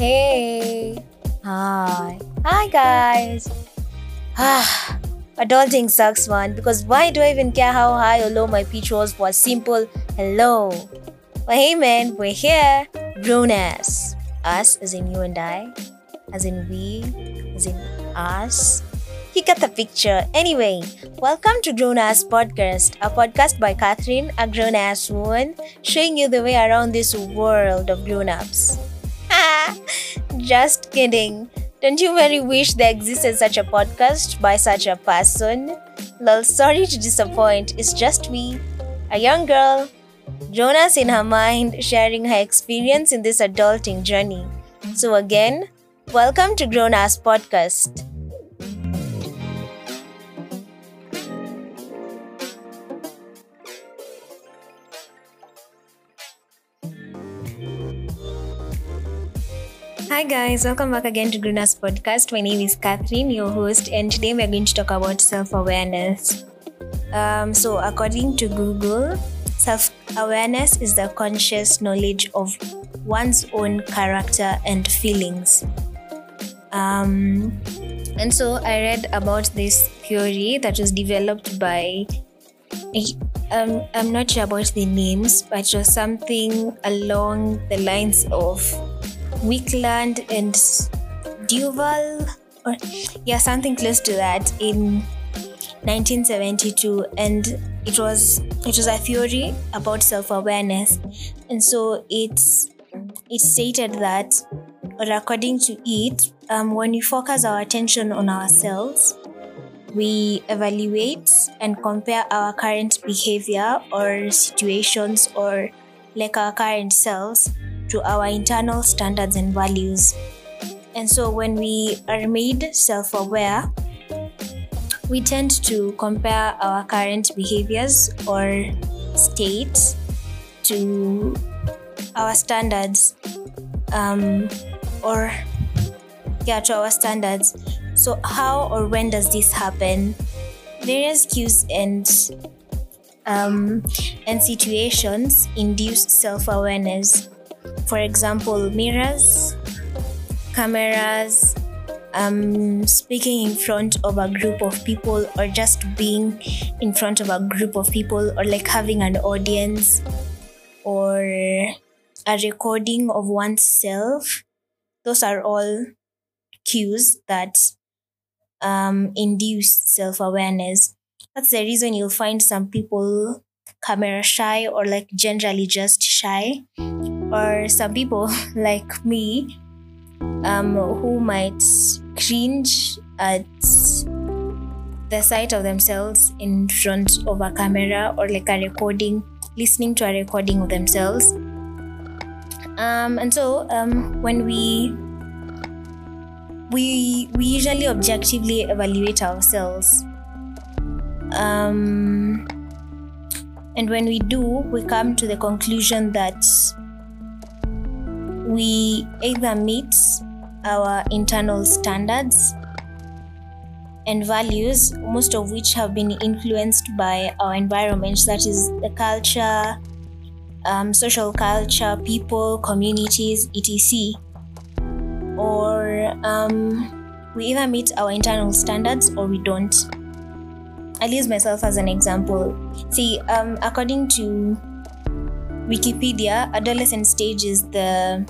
Hey. Hi. Hi, guys. Ah, adulting sucks, man. Because why do I even care how high or low my pitch was for a simple hello? But hey, man, we're here. Grown ass. Us, as in you and I. As in we. As in us. You got the picture. Anyway, welcome to Grown Ass Podcast, a podcast by Catherine, a grown ass woman, showing you the way around this world of grown ups. Just kidding. Don't you very wish there existed such a podcast by such a person? Lol, sorry to disappoint. It's just me, a young girl, Jonas in her mind, sharing her experience in this adulting journey. So, again, welcome to Grown Ass Podcast. Hi guys, welcome back again to Gruna's podcast. My name is Catherine, your host, and today we are going to talk about self-awareness. Um, so, according to Google, self-awareness is the conscious knowledge of one's own character and feelings. Um, and so, I read about this theory that was developed by um, I'm not sure about the names, but it was something along the lines of Wicklund and Duval, or yeah, something close to that in 1972, and it was it was a theory about self-awareness, and so it's it stated that, or according to it, um, when we focus our attention on ourselves, we evaluate and compare our current behavior or situations or like our current selves to our internal standards and values. And so when we are made self aware, we tend to compare our current behaviors or states to our standards um, or yeah to our standards. So how or when does this happen? Various cues and um, and situations induce self-awareness for example, mirrors, cameras, um, speaking in front of a group of people, or just being in front of a group of people, or like having an audience, or a recording of oneself. Those are all cues that um, induce self awareness. That's the reason you'll find some people camera shy or like generally just shy or some people like me um, who might cringe at the sight of themselves in front of a camera or like a recording, listening to a recording of themselves. Um, and so um, when we we we usually objectively evaluate ourselves. Um, and when we do, we come to the conclusion that we either meet our internal standards and values, most of which have been influenced by our environment, that is the culture, um, social culture, people, communities, etc. Or um, we either meet our internal standards or we don't. I'll use myself as an example. See, um, according to Wikipedia, adolescent stage is the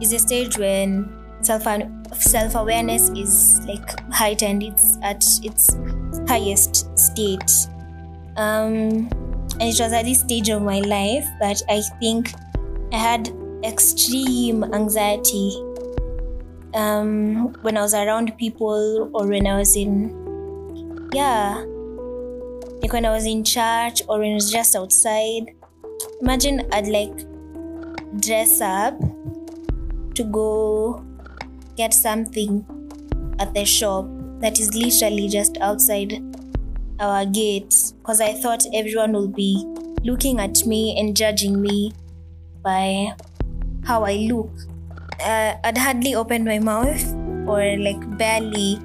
is a stage when self self awareness is like heightened. It's at its highest state. Um, and it was at this stage of my life that I think I had extreme anxiety um, when I was around people or when I was in, yeah, like when I was in church or when I was just outside. Imagine I'd like dress up to go get something at the shop that is literally just outside our gate because I thought everyone will be looking at me and judging me by how I look. Uh, I'd hardly open my mouth or like barely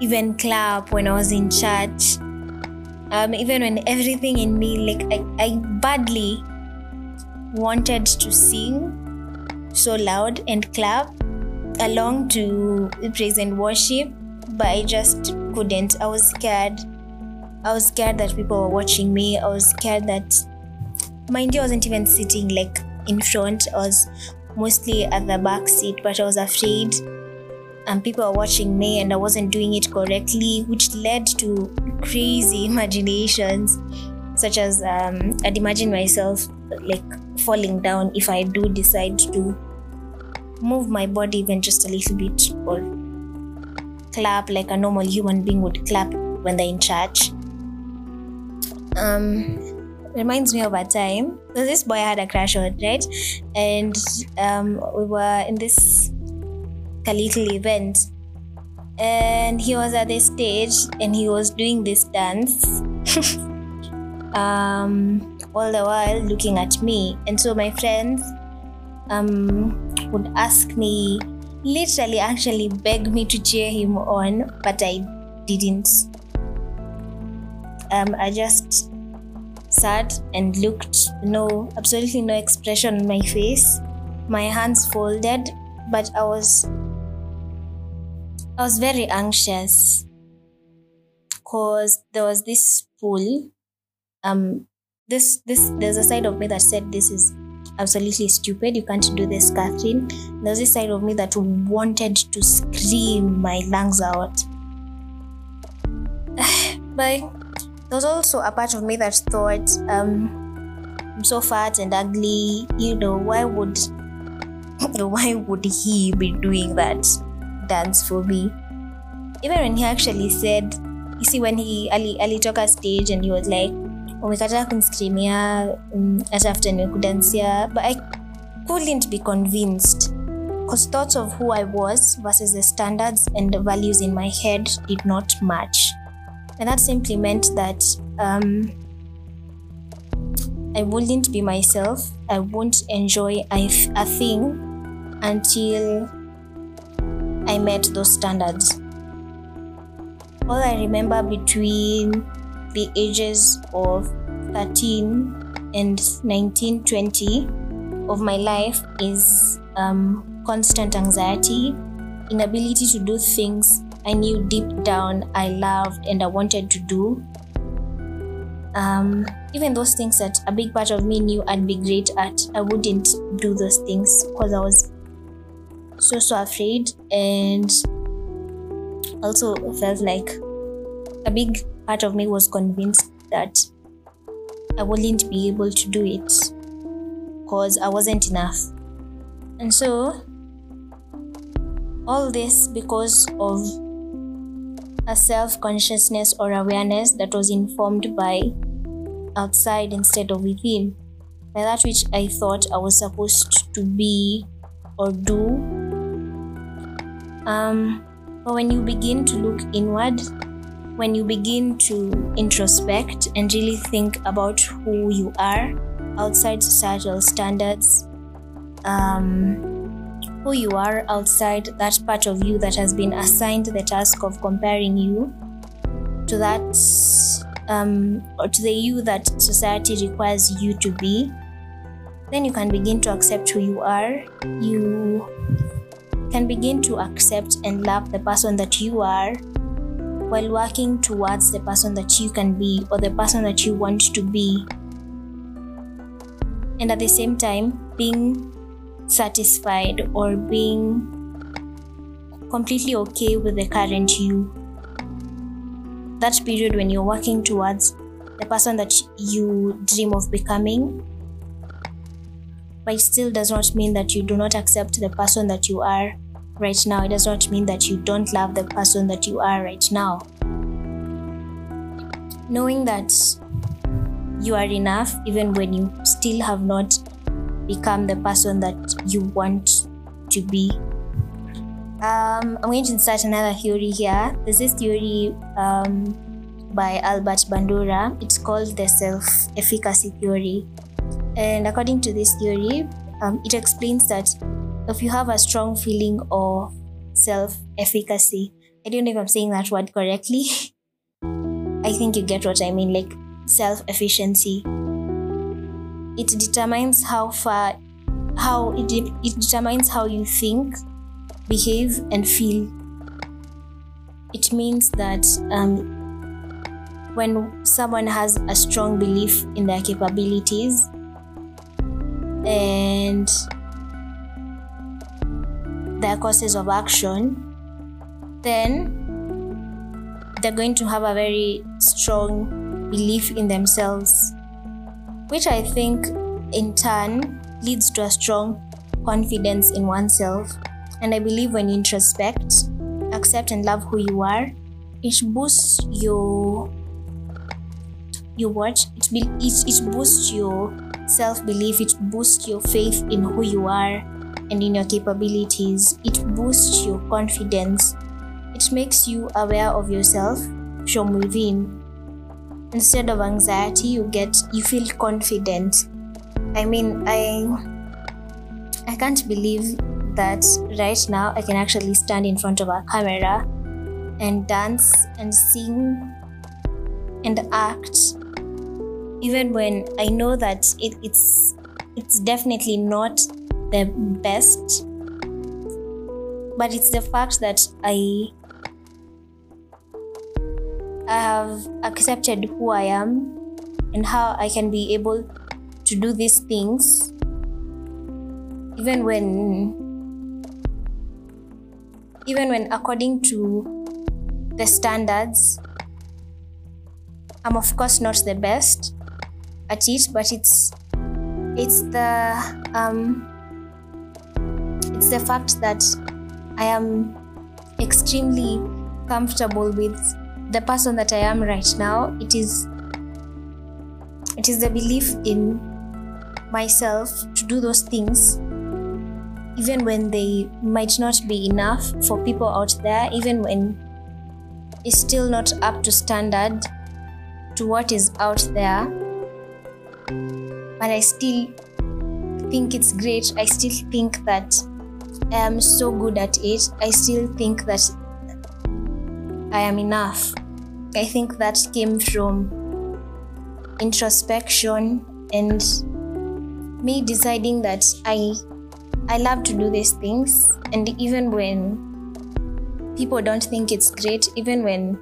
even clap when I was in church. Um, even when everything in me, like I, I badly wanted to sing so loud and clap along to praise and worship, but I just couldn't. I was scared. I was scared that people were watching me. I was scared that, mind you, I wasn't even sitting like in front. I was mostly at the back seat, but I was afraid and people were watching me and I wasn't doing it correctly, which led to crazy imaginations, such as um, I'd imagine myself like falling down if I do decide to move my body even just a little bit or clap like a normal human being would clap when they're in church. Um, reminds me of a time. So this boy I had a crush on, right? And um, we were in this little event, and he was at the stage and he was doing this dance. um, all the while looking at me, and so my friends um, would ask me, literally, actually beg me to cheer him on, but I didn't. Um, I just sat and looked, no, absolutely no expression on my face, my hands folded, but I was I was very anxious because there was this pool. Um, this this there's a side of me that said this is absolutely stupid. You can't do this, Catherine. There's this side of me that wanted to scream my lungs out. but there was also a part of me that thought, um, I'm so fat and ugly. You know, why would why would he be doing that? dance for me. Even when he actually said, you see, when he ali, alitoka stage and he was like, umekataa kunskrimia um, hata but I couldn't be convinced because thoughts of who I was versus the standards and the values in my head did not match. And that simply meant that um, I wouldn't be myself. I won't enjoy a, a thing until I met those standards. All I remember between the ages of 13 and 19, 20 of my life is um, constant anxiety, inability to do things I knew deep down I loved and I wanted to do. Um, even those things that a big part of me knew I'd be great at, I wouldn't do those things because I was so so afraid and also felt like a big part of me was convinced that I wouldn't be able to do it because I wasn't enough. And so, all this because of a self consciousness or awareness that was informed by outside instead of within, by that which I thought I was supposed to be or do um, but when you begin to look inward, when you begin to introspect and really think about who you are outside societal standards, um, who you are outside that part of you that has been assigned the task of comparing you to that um, or to the you that society requires you to be, then you can begin to accept who you are. You can begin to accept and love the person that you are while working towards the person that you can be or the person that you want to be. And at the same time, being satisfied or being completely okay with the current you. That period when you're working towards the person that you dream of becoming but it still does not mean that you do not accept the person that you are right now. It does not mean that you don't love the person that you are right now. Knowing that you are enough even when you still have not become the person that you want to be. Um, I'm going to insert another theory here. There's this theory um, by Albert Bandura. It's called the self efficacy theory. And according to this theory, um, it explains that if you have a strong feeling of self efficacy, I don't know if I'm saying that word correctly. I think you get what I mean, like self efficiency. It determines how far how it, de- it determines how you think, behave, and feel. It means that um, when someone has a strong belief in their capabilities and their courses of action, then they're going to have a very strong belief in themselves, which I think in turn leads to a strong confidence in oneself. And I believe when you introspect, accept, and love who you are, it boosts your your what it, be, it, it boosts your self-belief it boosts your faith in who you are and in your capabilities it boosts your confidence. It makes you aware of yourself from within instead of anxiety you get you feel confident. I mean i i can't believe that right now i can actually stand in front of a camera and dance and sing and act. Even when i know that it, it's it's definitely not the best but it's the fact that i i have accepted who i am and how i can be able to do these things even when even when according to the standards i'm of course not the best at it but it's it's the um it's the fact that i am extremely comfortable with the person that i am right now it is it is the belief in myself to do those things even when they might not be enough for people out there even when it's still not up to standard to what is out there but I still think it's great. I still think that am so good at it. I still think that I am enough. I think that came from introspection and me deciding that I I love to do these things and even when people don't think it's great, even when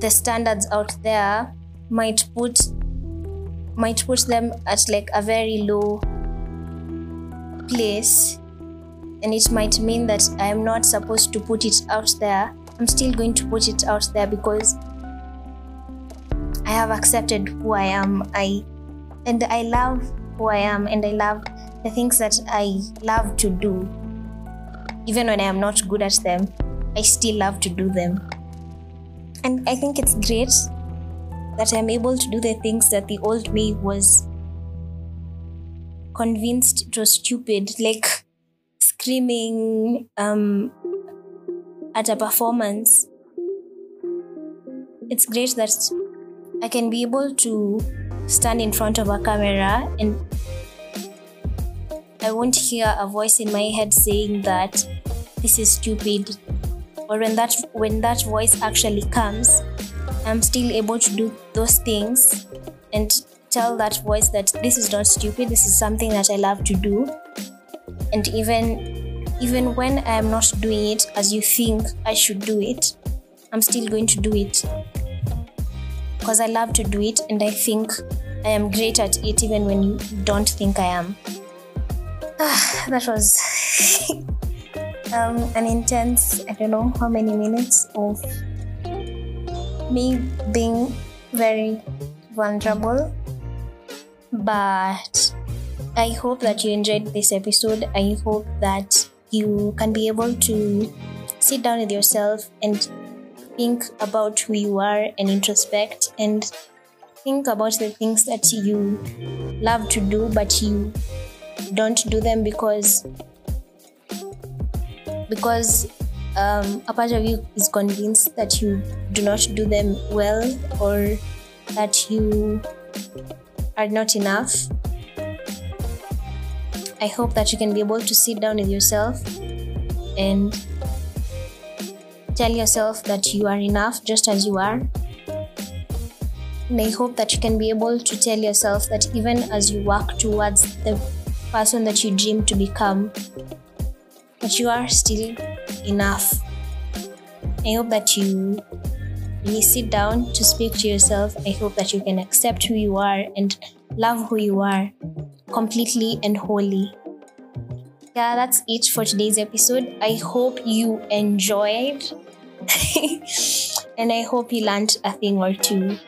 the standards out there might put might put them at like a very low place and it might mean that I am not supposed to put it out there. I'm still going to put it out there because I have accepted who I am. I and I love who I am and I love the things that I love to do. Even when I am not good at them, I still love to do them. And I think it's great that I'm able to do the things that the old me was convinced it was stupid, like screaming um, at a performance. It's great that I can be able to stand in front of a camera and I won't hear a voice in my head saying that this is stupid. Or when that when that voice actually comes, I'm still able to do those things and tell that voice that this is not stupid, this is something that I love to do. And even even when I am not doing it as you think I should do it, I'm still going to do it. Because I love to do it and I think I am great at it even when you don't think I am. Ah, that was um, an intense, I don't know how many minutes of me being very vulnerable. But I hope that you enjoyed this episode. I hope that you can be able to sit down with yourself and think about who you are and introspect and think about the things that you love to do but you don't do them because because um, a part of you is convinced that you do not do them well or that you are not enough. I hope that you can be able to sit down with yourself and tell yourself that you are enough just as you are. And I hope that you can be able to tell yourself that even as you work towards the person that you dream to become, that you are still enough. I hope that you, when you sit down to speak to yourself, I hope that you can accept who you are and love who you are completely and wholly. Yeah, that's it for today's episode. I hope you enjoyed and I hope you learned a thing or two.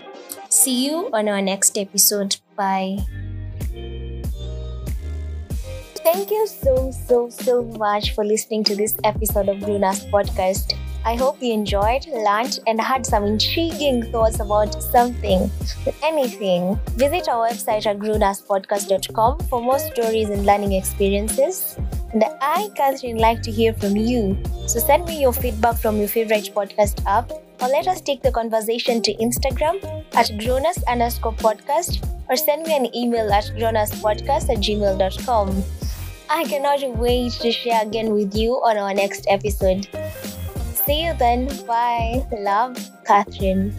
See you on our next episode. Bye. Thank you so, so, so much for listening to this episode of Bruna's podcast. I hope you enjoyed, learned, and had some intriguing thoughts about something, anything. Visit our website at grunaspodcast.com for more stories and learning experiences. And I, Catherine, like to hear from you. So send me your feedback from your favorite podcast app or let us take the conversation to Instagram at growners underscore podcast or send me an email at grownerspodcast at gmail.com. I cannot wait to share again with you on our next episode. See you then. Bye. Love, Catherine.